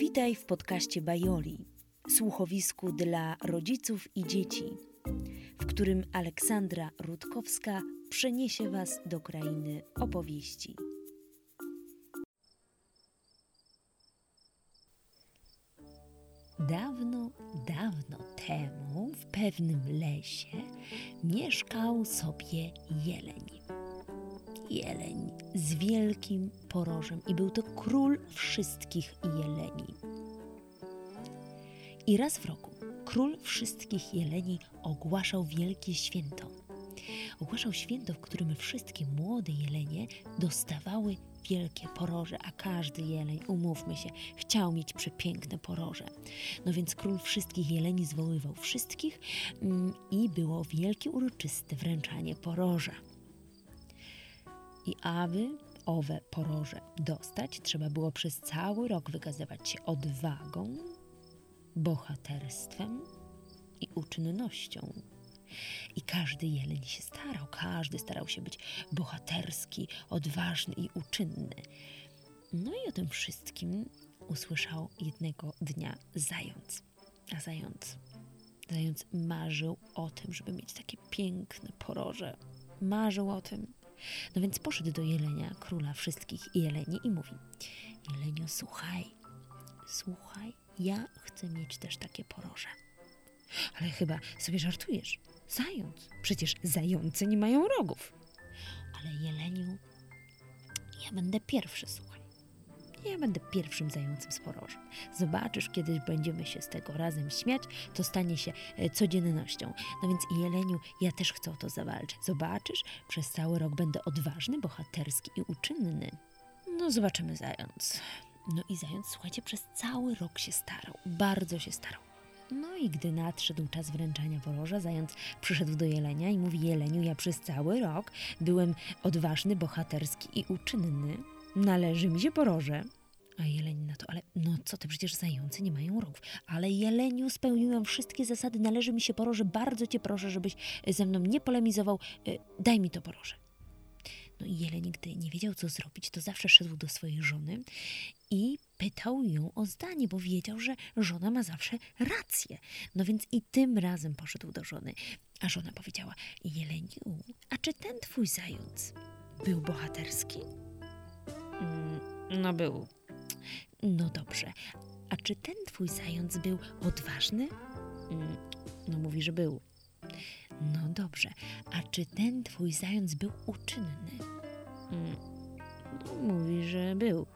Witaj w podcaście Bajoli, słuchowisku dla rodziców i dzieci, w którym Aleksandra Rutkowska przeniesie Was do krainy opowieści. Dawno, dawno temu w pewnym lesie mieszkał sobie jeleń. Jeleń z wielkim porożem i był to król wszystkich jeleni. I raz w roku król wszystkich jeleni ogłaszał wielkie święto. Ogłaszał święto, w którym wszystkie młode jelenie dostawały wielkie poroże, a każdy jeleń, umówmy się, chciał mieć przepiękne poroże. No więc król wszystkich jeleni zwoływał wszystkich mm, i było wielkie uroczyste wręczanie poroża. I aby owe poroże dostać, trzeba było przez cały rok wykazywać się odwagą, bohaterstwem i uczynnością. I każdy jeleń się starał, każdy starał się być bohaterski, odważny i uczynny. No i o tym wszystkim usłyszał jednego dnia zając. A zając, zając marzył o tym, żeby mieć takie piękne poroże. Marzył o tym. No więc poszedł do jelenia, króla wszystkich jeleni i mówi: Jeleniu, słuchaj, słuchaj, ja chcę mieć też takie poroże. Ale chyba sobie żartujesz. Zając. Przecież zające nie mają rogów. Ale jeleniu, ja będę pierwszy, słuchaj. Ja będę pierwszym zającem z porożem. Zobaczysz, kiedyś będziemy się z tego razem śmiać, to stanie się e, codziennością. No więc jeleniu, ja też chcę o to zawalczyć. Zobaczysz, przez cały rok będę odważny, bohaterski i uczynny. No zobaczymy zając. No i zając, słuchajcie, przez cały rok się starał, bardzo się starał. No i gdy nadszedł czas wręczania poroża, zając przyszedł do jelenia i mówi: Jeleniu, ja przez cały rok byłem odważny, bohaterski i uczynny. Należy mi się poroże. A jeleń na to, ale no co ty, przecież zające nie mają rogów. Ale jeleniu spełniłem wszystkie zasady, należy mi się poroże, bardzo cię proszę, żebyś ze mną nie polemizował. E, daj mi to poroże. No i jeleń, gdy nie wiedział, co zrobić, to zawsze szedł do swojej żony i pytał ją o zdanie, bo wiedział, że żona ma zawsze rację. No więc i tym razem poszedł do żony. A żona powiedziała: Jeleniu, a czy ten twój zając był bohaterski? Mm, no, był. No dobrze. A czy ten twój zając był odważny? Mm, no, mówi, że był. No dobrze. A czy ten twój zając był uczynny? No, mówi, że był.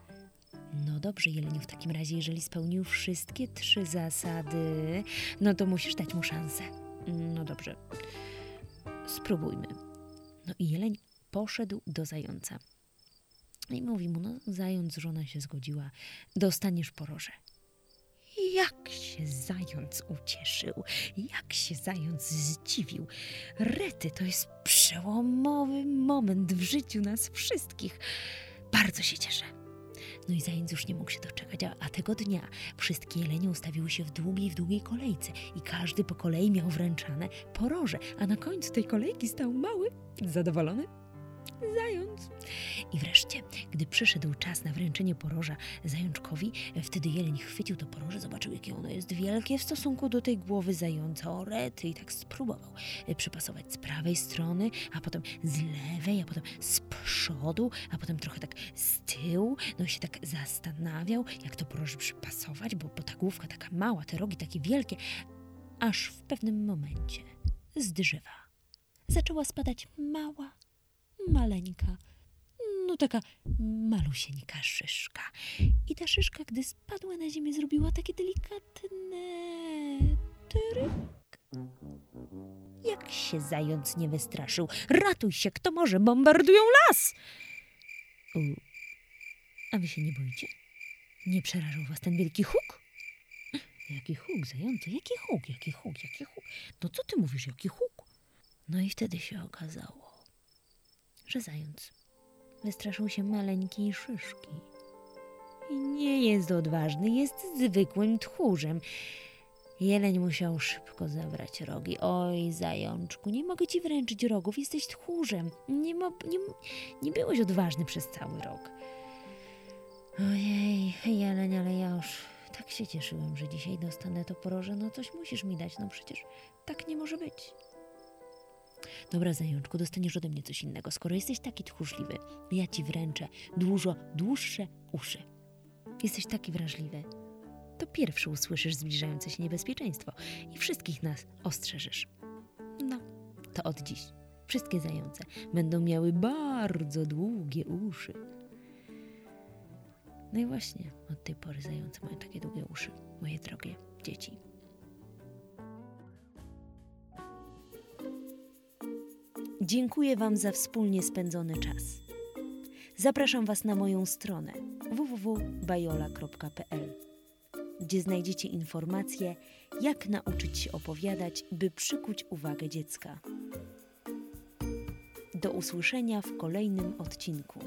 No dobrze, Jeleniu, w takim razie, jeżeli spełnił wszystkie trzy zasady, no to musisz dać mu szansę. No dobrze, spróbujmy. No i Jeleń poszedł do zająca. I mówi mu, no zając, żona się zgodziła, dostaniesz poroże. Jak się zając ucieszył, jak się zając zdziwił. Rety, to jest przełomowy moment w życiu nas wszystkich. Bardzo się cieszę. No i zając już nie mógł się doczekać, a, a tego dnia wszystkie jelenie ustawiły się w długiej, w długiej kolejce i każdy po kolei miał wręczane poroże, a na końcu tej kolejki stał mały, zadowolony zając. I wreszcie, gdy przyszedł czas na wręczenie poroża zajączkowi, wtedy jeleń chwycił to poroże, zobaczył, jakie ono jest wielkie w stosunku do tej głowy zająca orety i tak spróbował przypasować z prawej strony, a potem z lewej, a potem z przodu, a potem trochę tak z tyłu. No i się tak zastanawiał, jak to poroże przypasować, bo, bo ta główka taka mała, te rogi takie wielkie, aż w pewnym momencie z drzewa zaczęła spadać mała, maleńka, no taka malusieńka szyszka. I ta szyszka, gdy spadła na ziemię, zrobiła takie delikatne tryk. Jak się zając nie wystraszył. Ratuj się, kto może, bombardują las! U, a wy się nie boicie? Nie przerażał was ten wielki huk? Jaki huk, zającu? Jaki huk, jaki huk, jaki huk? No co ty mówisz, jaki huk? No i wtedy się okazało, że zając wystraszył się maleńkiej szyszki. I nie jest odważny, jest zwykłym tchórzem. Jeleń musiał szybko zabrać rogi. Oj, zajączku, nie mogę ci wręczyć rogów, jesteś tchórzem. Nie, mo, nie, nie byłeś odważny przez cały rok. Ojej, jeleń, ale ja już tak się cieszyłem, że dzisiaj dostanę to poroże. No coś musisz mi dać, no przecież tak nie może być. Dobra, zajączku, dostaniesz ode mnie coś innego. Skoro jesteś taki tchórzliwy, ja ci wręczę dużo dłuższe uszy. Jesteś taki wrażliwy. To pierwszy usłyszysz zbliżające się niebezpieczeństwo i wszystkich nas ostrzeżysz. No, to od dziś wszystkie zające będą miały bardzo długie uszy. No i właśnie, od tej pory zające mają takie długie uszy, moje drogie dzieci. Dziękuję Wam za wspólnie spędzony czas. Zapraszam Was na moją stronę www.bajola.pl, gdzie znajdziecie informacje, jak nauczyć się opowiadać, by przykuć uwagę dziecka. Do usłyszenia w kolejnym odcinku.